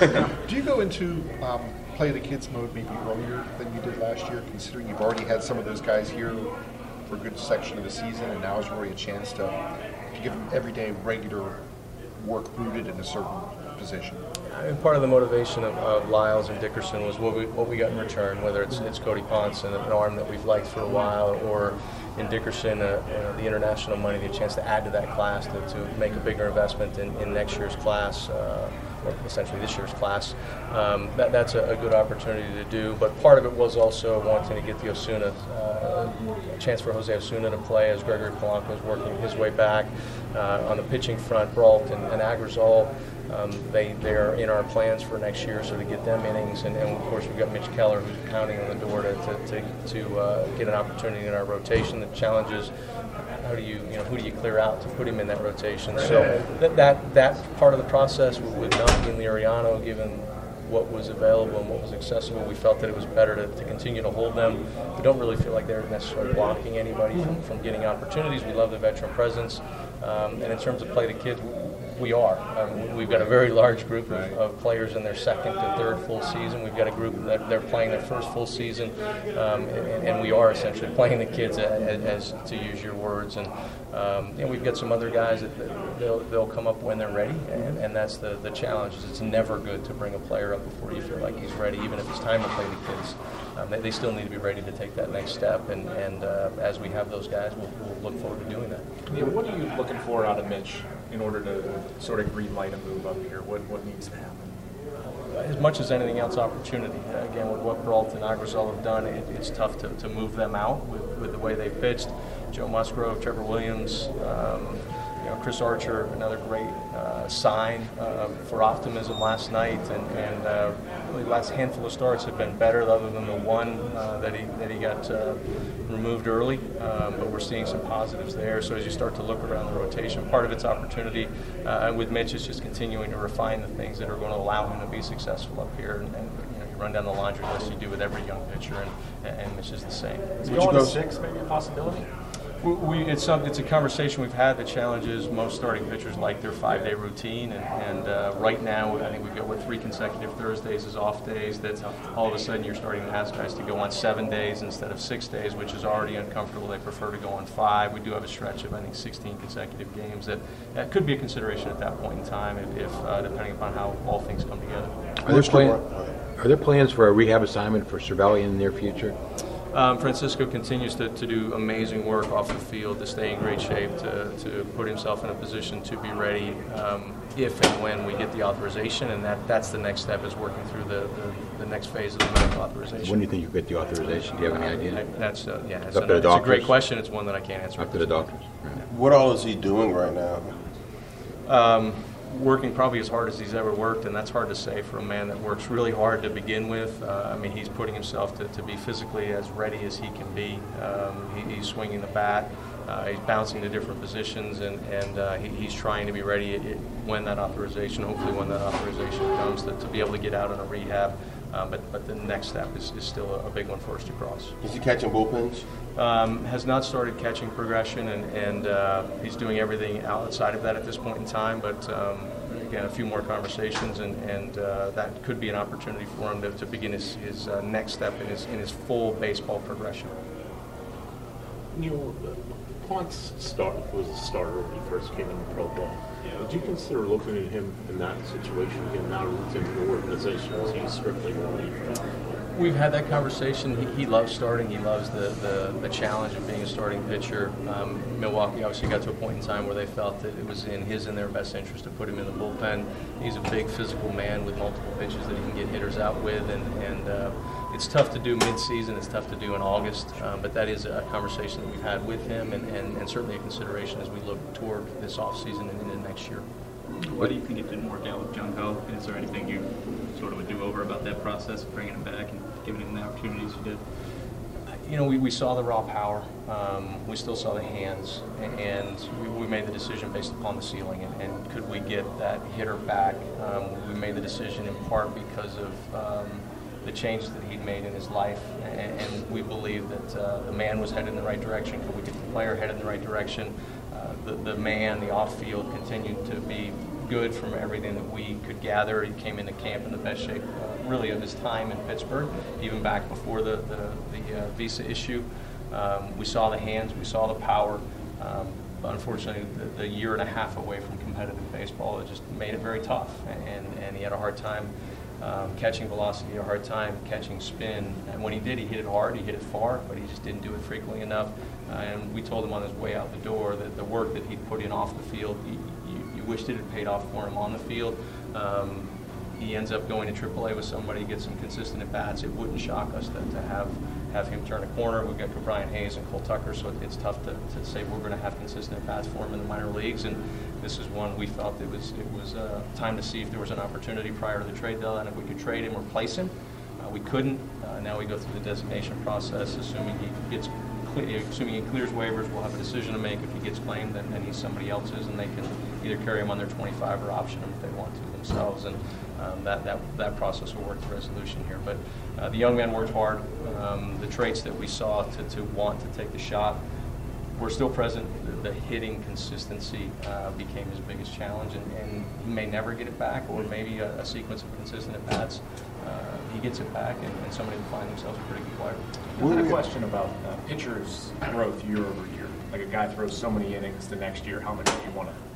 Do you go into um, play the kids mode maybe earlier than you did last year, considering you've already had some of those guys here for a good section of the season, and now is really a chance to, to give them everyday regular work rooted in a certain position? And part of the motivation of, of Lyles and Dickerson was what we, what we got in return, whether it's, it's Cody Ponce and an arm that we've liked for a while, or in Dickerson, uh, the international money, the chance to add to that class, to, to make a bigger investment in, in next year's class. Uh, essentially this year's class. Um, that, that's a, a, good opportunity to do. But part of it was also wanting to get the Osuna, uh, a chance for Jose Osuna to play as Gregory Polanco is working his way back. Uh, on the pitching front, Brault and, and Agrazal, um, they, they're in our plans for next year, so to get them innings. And, and of course, we've got Mitch Keller who's pounding on the door to, to, to, to uh, get an opportunity in our rotation. The challenge is how do you, you know, who do you clear out to put him in that rotation? So that that, that part of the process with Donkey and Liriano, given what was available and what was accessible, we felt that it was better to, to continue to hold them. We don't really feel like they're necessarily blocking anybody from, from getting opportunities. We love the veteran presence. Um, and in terms of play the kids, we are. Um, we've got a very large group of, of, players in their second to third full season. We've got a group that they're playing their first full season, um, and, and, we are essentially playing the kids, as, as to use your words. And, um, and we've got some other guys that they'll, they'll come up when they're ready, and, and that's the, the challenge. Is it's never good to bring a player up before you feel like he's ready, even if it's time to play the kids. Um, they, they, still need to be ready to take that next step, and, and uh, as we have those guys, we'll, we'll look forward to doing that. Yeah, what are you looking for out of Mitch in order to sort of green light a move up here? What, what needs to happen? As much as anything else, opportunity. Again, with what Brault and Agrazal have done, it, it's tough to, to move them out with, with the way they've pitched. Joe Musgrove, Trevor Williams, um, you know, Chris Archer, another great uh, sign uh, for optimism last night, and, and uh, really last handful of starts have been better, other than the one uh, that he that he got uh, removed early. Um, but we're seeing some positives there. So as you start to look around the rotation, part of its opportunity uh, with Mitch is just continuing to refine the things that are going to allow him to be successful up here. And, and you, know, you run down the laundry list you do with every young pitcher, and, and Mitch is the same. Is going to six maybe a possibility? We, it's, some, it's a conversation we've had. The challenge is most starting pitchers like their five-day routine, and, and uh, right now I think we've got what three consecutive Thursdays as off days. That all of a sudden you're starting to ask guys to go on seven days instead of six days, which is already uncomfortable. They prefer to go on five. We do have a stretch of I think 16 consecutive games that, that could be a consideration at that point in time, if, if uh, depending upon how all things come together. Are there, plan, are there plans for a rehab assignment for Cervelli in the near future? Um, Francisco continues to, to do amazing work off the field to stay in great shape, to, to put himself in a position to be ready um, if and when we get the authorization, and that, that's the next step is working through the, the, the next phase of the medical authorization. When do you think you get the authorization? Do you have any idea? I, that's uh, yeah, it's, up a, it's a great question. It's one that I can't answer. Up to the doctors. Right. What all is he doing right now? Um, working probably as hard as he's ever worked, and that's hard to say for a man that works really hard to begin with. Uh, I mean, he's putting himself to, to be physically as ready as he can be. Um, he, he's swinging the bat. Uh, he's bouncing to different positions, and, and uh, he, he's trying to be ready when that authorization, hopefully when that authorization comes, to, to be able to get out on a rehab. Um, but, but the next step is, is still a, a, big one for us to cross. Is he catching bullpens? Um, has not started catching progression, and, and uh, he's doing everything outside of that at this point in time. But um, again, a few more conversations, and, and uh, that could be an opportunity for him to, to begin his, his uh, next step in his, in his full baseball progression. Neal, Ponce start, was a starter when he first came into pro ball. Would you consider looking at him in that situation again, now within the organization, as he's strictly relief? We've had that conversation. He, he loves starting. He loves the, the, the, challenge of being a starting pitcher. Um, Milwaukee obviously got to a point in time where they felt that it was in his and their best interest to put him in the bullpen. He's a big physical man with multiple pitches that he can get hitters out with, and, and uh, it's tough to do mid-season. It's tough to do in August, um, but that is a conversation that we've had with him, and, and, and certainly a consideration as we look toward this offseason and into next year. Why do you think it didn't work out with Jung Ho? Is there anything you sort of a do-over about that process, of bringing him back and giving him the opportunities you did? You know, we, we saw the raw power. Um, we still saw the hands, and we, we made the decision based upon the ceiling. And, and could we get that hitter back? Um, we made the decision in part because of um, the change that he'd made in his life, and, and we believe that uh, the man was headed in the right direction. Could we get the player headed in the right direction? Uh, the, the man, the off-field, continued to be good from everything that we could gather. He came into camp in the best shape, uh, really, of his time in Pittsburgh, even back before the, the, the uh, visa issue. Um, we saw the hands, we saw the power. Um, unfortunately, the, the, year and a half away from competitive baseball, it just made it very tough. And, and he had a hard time um, catching velocity, a hard time catching spin. And when he did, he hit it hard, he hit it far, but he just didn't do it frequently enough. Uh, and we told him on his way out the door that the work that he'd put in off the field, you wished it had paid off for him on the field. Um, he ends up going to AAA with somebody, gets some consistent at bats. It wouldn't shock us to, to have have him turn a corner. We've got Ke'Bryan Hayes and Cole Tucker, so it's tough to, to say we're going to have consistent at bats for him in the minor leagues. And this is one we felt it was it was uh, time to see if there was an opportunity prior to the trade deadline and if we could trade him or place him. Uh, we couldn't. Uh, now we go through the designation process, assuming he gets assuming he clears waivers, we'll have a decision to make. If he gets claimed, then, then he's somebody else's, and they can either carry them on their 25 or option them if they want to themselves. And um, that, that, that process will work to resolution here. But uh, the young man worked hard. Um, the traits that we saw to, to want to take the shot were still present. The, the hitting consistency uh, became his biggest challenge, and, and, he may never get it back, or maybe a, a sequence of consistent at bats. Uh, he gets it back, and, and somebody will find themselves a pretty good player. I had a question about uh, pitchers' growth year over year. Like a guy throws so many innings the next year, how much do you want to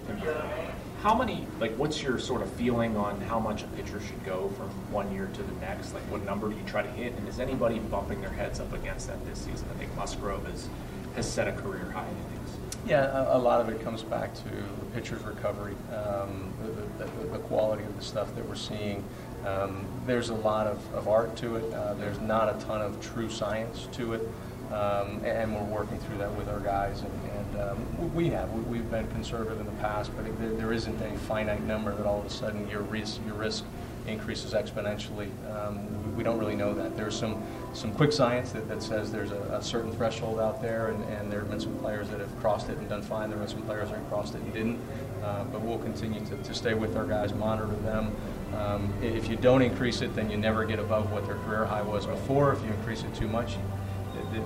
how many, like, what's your sort of feeling on how much a pitcher should go from one year to the next? Like, what number do you try to hit? And is anybody bumping their heads up against that this season? I think Musgrove has, has set a career high in innings. Yeah, a, a lot of it comes back to the pitcher's recovery, um, the, the, the, quality of the stuff that we're seeing. Um, there's a lot of, of art to it. Uh, there's not a ton of true science to it. Um, and we're working through that with our guys. And, and um, we have. We, have been conservative in the past, but there, there isn't a finite number that all of a sudden your risk, your risk increases exponentially. Um, we don't really know that. There's some, some quick science that, that says there's a, a certain threshold out there, and, and, there have been some players that have crossed it and done fine. There have been some players that have crossed it and didn't. Uh, but we'll continue to, to stay with our guys, monitor them. Um, if you don't increase it, then you never get above what their career high was before. If you increase it too much,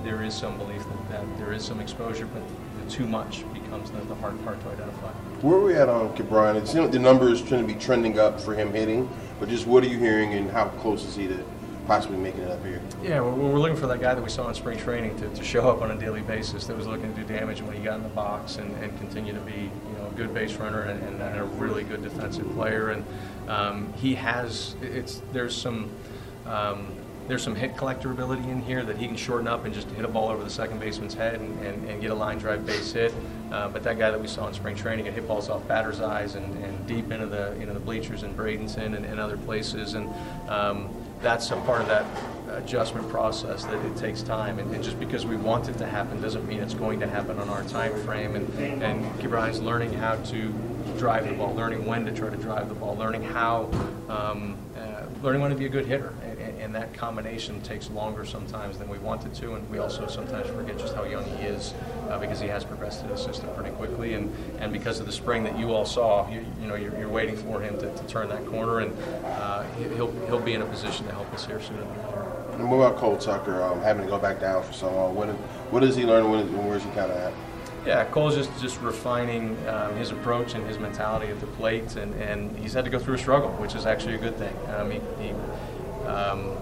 there is some belief that, that there is some exposure, but too much becomes the, the hard part to identify. Where are we at on Ke'Bryan? It seems like the numbers tend to be trending up for him hitting, but just what are you hearing and how close is he to possibly making it up here? Yeah, we're, we're looking for that guy that we saw in spring training to, to show up on a daily basis that was looking to do damage when he got in the box and, and continue to be you know a good base runner and, and a really good defensive player. And um, he has it's there's some. Um, there's some hit collector ability in here that he can shorten up and just hit a ball over the second baseman's head and, and, and get a line drive base hit. Uh, but that guy that we saw in spring training hit balls off batter's eyes and, and deep into the you know the bleachers in Bradenton and, and other places, and um, that's a part of that adjustment process that it takes time. And, and, just because we want it to happen doesn't mean it's going to happen on our time frame. And and Ke'Bryan's learning how to drive the ball, learning when to try to drive the ball, learning how. Um, uh, learning when to be a good hitter, and that combination takes longer sometimes than we want it to, and we also sometimes forget just how young he is uh, because he has progressed in the system pretty quickly, and, and because of the spring that you all saw, you, you know, you're, you're, waiting for him to, to turn that corner, and uh, he'll, he'll be in a position to help us here sooner than later. And what about Cole Tucker um, having to go back down for so long? What, what does he learn? When, where's he kind of at? Yeah, Cole's just, just refining um, his approach and his mentality at the plate, and, and he's had to go through a struggle, which is actually a good thing. Um, he, he um,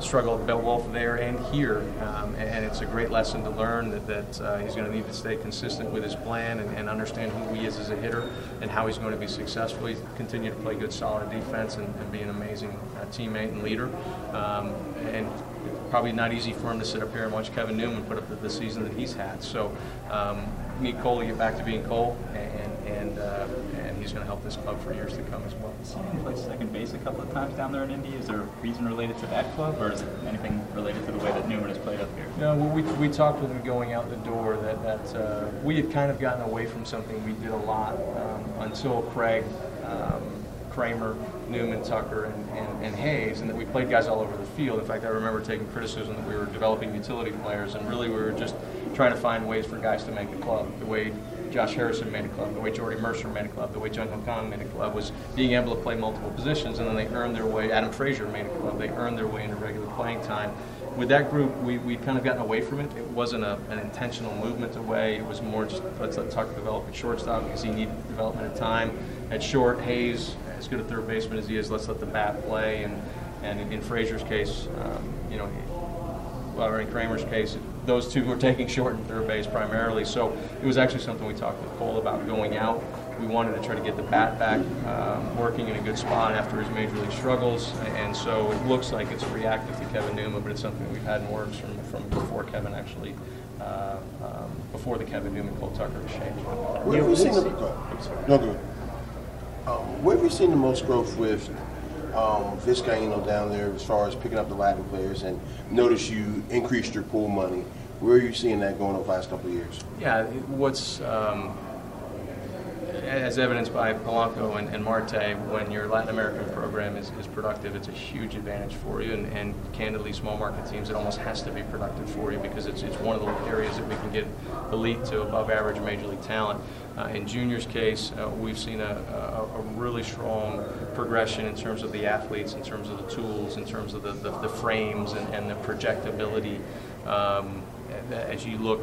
struggle at Wolf there and here, um, and it's a great lesson to learn that, that uh, he's going to need to stay consistent with his plan and, and, understand who he is as a hitter and how he's going to be successful. He's continue to play good, solid defense and, and be an amazing uh, teammate and leader. Um, and probably not easy for him to sit up here and watch Kevin Newman put up the, the season that he's had. So um, need Cole to get back to being Cole, and and, uh, he's going to help this club for years to come as well. Saw him play second base a couple of times down there in Indy. Is there a reason related to that club, or is it anything related to the way that Newman has played up here? No, well, we, we talked with him going out the door that, that uh, we had kind of gotten away from something we did a lot um, until Craig um, Kramer, Newman, Tucker, and, and, and Hayes, and that we played guys all over the field. In fact, I remember taking criticism that we were developing utility players, and really we were just trying to find ways for guys to make the club. The way Josh Harrison made a club, the way Jordy Mercer made a club, the way Jung Ho made a club was being able to play multiple positions, and then they earned their way. Adam Frazier made a club; they earned their way into regular playing time. With that group, we we'd kind of gotten away from it. It wasn't a, an intentional movement away. It was more just let's let Tucker develop at shortstop because he needed development of time. At short, Hayes, as good a third baseman as he is, let's let the bat play. And and in Frazier's case, um, you know, well, or in Kramer's case, those two were taking short and third base primarily. So it was actually something we talked with Cole about going out. We wanted to try to get the bat back um, working in a good spot after his major league struggles, and so it looks like it's reactive to Kevin Newman, but it's something we've had in works from, from before Kevin actually, uh, um, before the Kevin Newman Cole Tucker exchange. Where have you seen the, no, go ahead. Um, where have you seen the most growth with um, Vizcaíno down there as far as picking up the Latin players? And notice you increased your pool money. Where are you seeing that going over the last couple of years? Yeah, what's um, as evidenced by Polanco and, and Marte, when your Latin American program is, is productive, it's a huge advantage for you. And, and, candidly, small market teams, it almost has to be productive for you because it's, it's one of the areas that we can get elite to above average major league talent. Uh, in Junior's case, uh, we've seen a, a, a, really strong progression in terms of the athletes, in terms of the tools, in terms of the, the, the frames and, and, the projectability. Um, as you look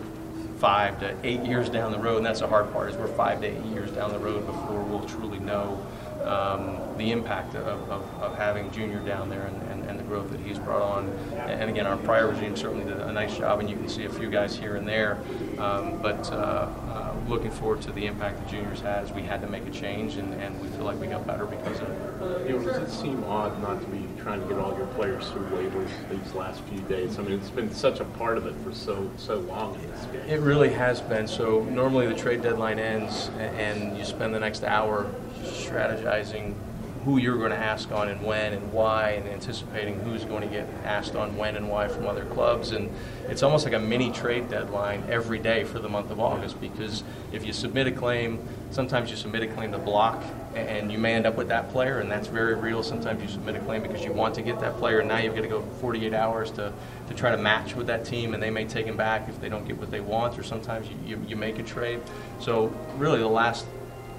five to eight years down the road, and that's the hard part, is we're five to eight years down the road before we'll truly know um, the impact of, of, of, having Junior down there and, and, and, the growth that he's brought on. And again, our prior regime certainly did a nice job, and you can see a few guys here and there. Um, but uh, uh, looking forward to the impact that Junior's had as we had to make a change, and, and we feel like we got better because of it. You know, does it seem odd not to be trying to get all your players through waivers these last few days? I mean, it's been such a part of it for so so long in this game. It really has been. So normally the trade deadline ends, and you spend the next hour strategizing who you're going to ask on and when and why, and anticipating who's going to get asked on when and why from other clubs. And it's almost like a mini trade deadline every day for the month of August because if you submit a claim, sometimes you submit a claim to block and you may end up with that player, and that's very real. Sometimes you submit a claim because you want to get that player, and now you've got to go 48 hours to, to try to match with that team, and they may take him back if they don't get what they want, or sometimes you, you, you make a trade. So, really, the last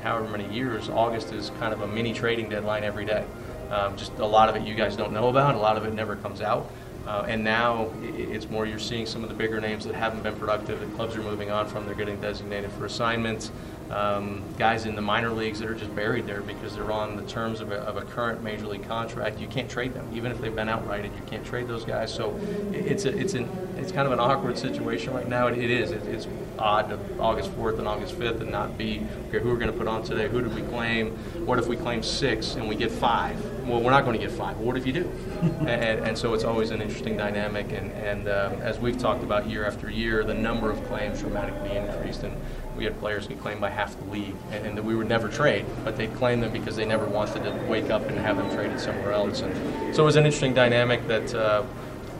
however many years, August is kind of a mini trading deadline every day. Um, just a lot of it you guys don't know about, a lot of it never comes out. Uh, and now it's more you're seeing some of the bigger names that haven't been productive that clubs are moving on from. They're getting designated for assignments. Um, guys in the minor leagues that are just buried there because they're on the terms of a, of a, current major league contract. You can't trade them, even if they've been outrighted. You can't trade those guys. So it's a, it's an it's kind of an awkward situation right now. it, it is. It, it's odd to August 4th and August 5th and not be okay. Who are we going to put on today? Who did we claim? What if we claim six and we get five? Well, we're not going to get five. What if you do? and, and, so it's always an interesting dynamic. And, and um, as we've talked about year after year, the number of claims dramatically increased. And we had players get claimed by half the league, and, and that we would never trade, but they'd claim them because they never wanted to wake up and have them traded somewhere else. And so it was an interesting dynamic that uh,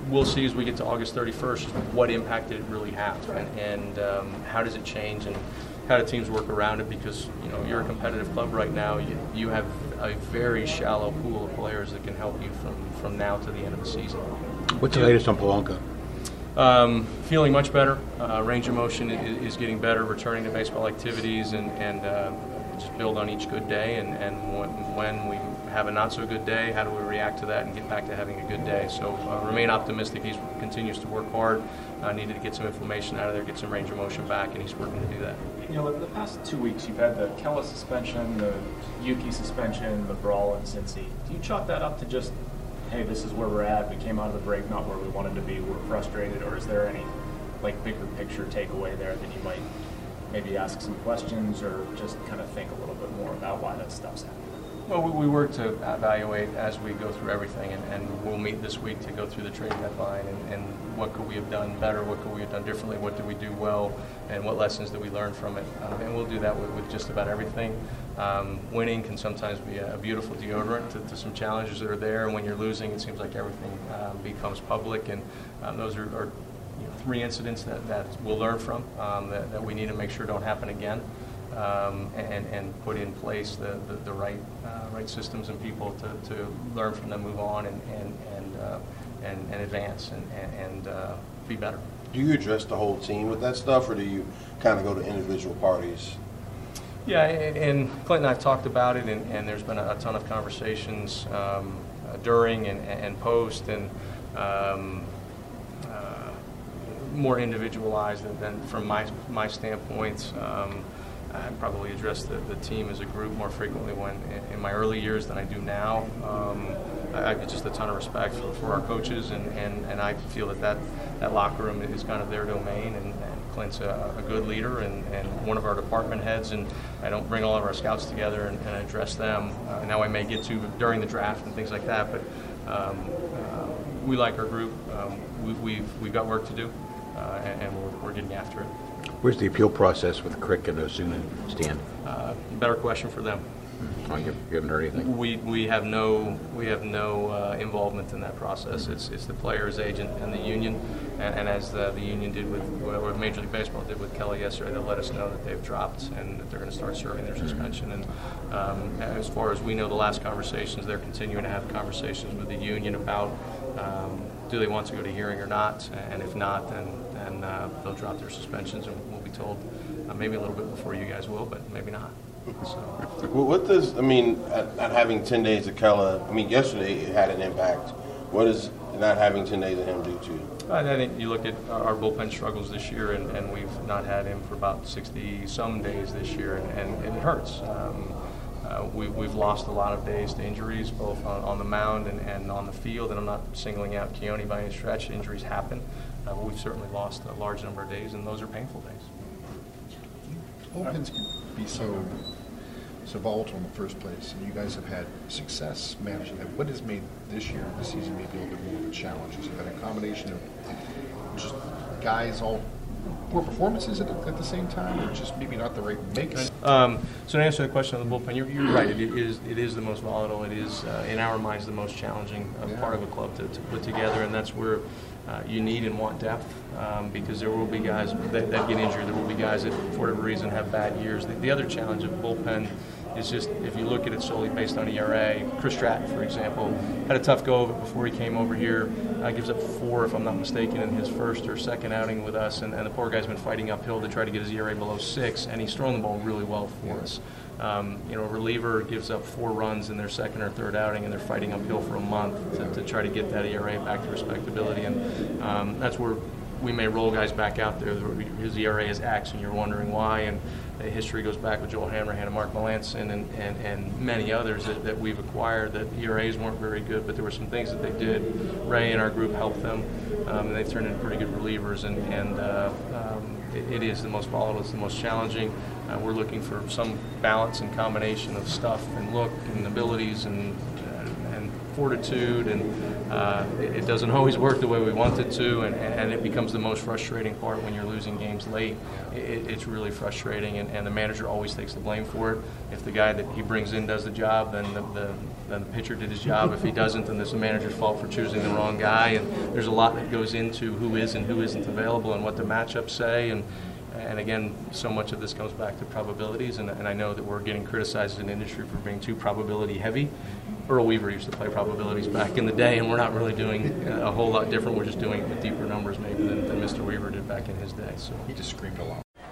we'll see as we get to August 31st what impact did it really have, and, and um, how does it change, and how do teams work around it? Because you know you're a competitive club right now. You, you have a very shallow pool of players that can help you from, from now to the end of the season. What's the latest on Polanco? Um, feeling much better. Uh, range of motion is, is, getting better. Returning to baseball activities and, and uh, just build on each good day. And, and when we have a not so good day, how do we react to that and get back to having a good day? So uh, remain optimistic. He continues to work hard. I needed to get some inflammation out of there, get some range of motion back, and he's working to do that. You know, over the past two weeks, you've had the Kela suspension, the Yuki suspension, the brawl in Cincy. Do you chalk that up to just hey, this is where we're at. We came out of the break not where we wanted to be. We're frustrated, or is there any like bigger picture takeaway there that you might maybe ask some questions or just kind of think a little bit more about why that stuff's happening? Well, we, work to evaluate as we go through everything, and, and we'll meet this week to go through the trade deadline and, and what could we have done better, what could we have done differently, what did we do well, and what lessons did we learn from it. Um, and we'll do that with, with just about everything. Um, winning can sometimes be a, beautiful deodorant to, to, some challenges that are there, and when you're losing, it seems like everything um, becomes public, and um, those are, are you know, three incidents that, that we'll learn from um, that, that we need to make sure don't happen again. um, and, and put in place the, the, the right, uh, right systems and people to, to learn from them, move on, and, and, and, uh, and, and advance and, and, uh, be better. Do you address the whole team with that stuff, or do you kind of go to individual parties? Yeah, and and Clint and I have talked about it, and, and there's been a, a ton of conversations um, during and, and post, and um, more individualized than, than from my my standpoint. Um, I probably address the, the team as a group more frequently when in, in my early years than I do now. Um, I, I just a ton of respect for, for our coaches, and, and, and I feel that, that that locker room is kind of their domain, and, and Clint's a, a, good leader and, and one of our department heads, and I don't bring all of our scouts together and, and address them. Uh, now I may get to during the draft and things like that, but um, uh, we like our group. Um, we, we've, we've got work to do, and, and we're, we're getting after it. Where's the appeal process with Crick and Osuna stand? Uh, better question for them. Oh, you, haven't heard anything? We, we have no we have no uh, involvement in that process. It's, it's the player's agent and the union, and, and as the, the union did with what Major League Baseball did with Kela yesterday, they'll let us know that they've dropped and that they're going to start serving their suspension. And um, as far as we know, the last conversations they're continuing to have conversations with the union about um, do they want to go to hearing or not, and if not, then uh, they'll drop their suspensions, and we'll be told uh, maybe a little bit before you guys will, but maybe not. So. Well, what does I mean? Not having ten days of Kela. I mean, yesterday it had an impact. What does not having ten days of him do to you? I think you look at our bullpen struggles this year, and, and we've not had him for about 60 some days this year, and, and it hurts. Um, uh, we, have lost a lot of days to injuries, both on, on the mound and, and, on the field. And I'm not singling out Keone by any stretch. Injuries happen. Uh, we've certainly lost a large number of days, and those are painful days. Bullpens can be so so volatile in the first place, and you guys have had success managing that. What has made this year, this season, maybe a little bit more of a challenge? Has it been a combination of just guys all poor performances at, at, the same time, or just maybe not the right mix? Um, so to answer the question on the bullpen, you're, you're right. It is it is the most volatile. It is uh, in our minds the most challenging uh, yeah. part of a club to, to, put together, and that's where. Uh, you need and want depth um, because there will be guys that, that, get injured. There will be guys that, for whatever reason, have bad years. The, the other challenge of bullpen is just if you look at it solely based on ERA. Chris Stratton, for example, had a tough go of it before he came over here. Uh, gives up four, if I'm not mistaken, in his first or second outing with us, and, and the poor guy's been fighting uphill to try to get his ERA below six, and he's thrown the ball really well for us. Um, you know, a reliever gives up four runs in their second or third outing, and they're fighting uphill for a month to, to try to get that ERA back to respectability, and um, that's where we may roll guys back out there. His ERA is X, and you're wondering why. And history goes back with Joel Hanrahan and Mark Melancon and, and, and many others that, that we've acquired that ERAs weren't very good, but there were some things that they did. Ray and our group helped them, um, and they've turned into pretty good relievers. And, and uh, um, it, it is the most volatile, it's the most challenging. Uh, we're looking for some balance and combination of stuff and look and abilities and fortitude, and uh, it, doesn't always work the way we want it to, and, and it becomes the most frustrating part when you're losing games late. It, it's really frustrating, and, and, the manager always takes the blame for it. If the guy that he brings in does the job, then the, the, then the pitcher did his job. If he doesn't, then it's the manager's fault for choosing the wrong guy. And there's a lot that goes into who is and who isn't available and what the matchups say. And and again, so much of this comes back to probabilities, and, and, I know that we're getting criticized an industry for being too probability heavy. Earl Weaver used to play probabilities back in the day, and we're not really doing uh, a whole lot different. We're just doing it with deeper numbers maybe than, than Mr. Weaver did back in his day. So he just screamed a lot.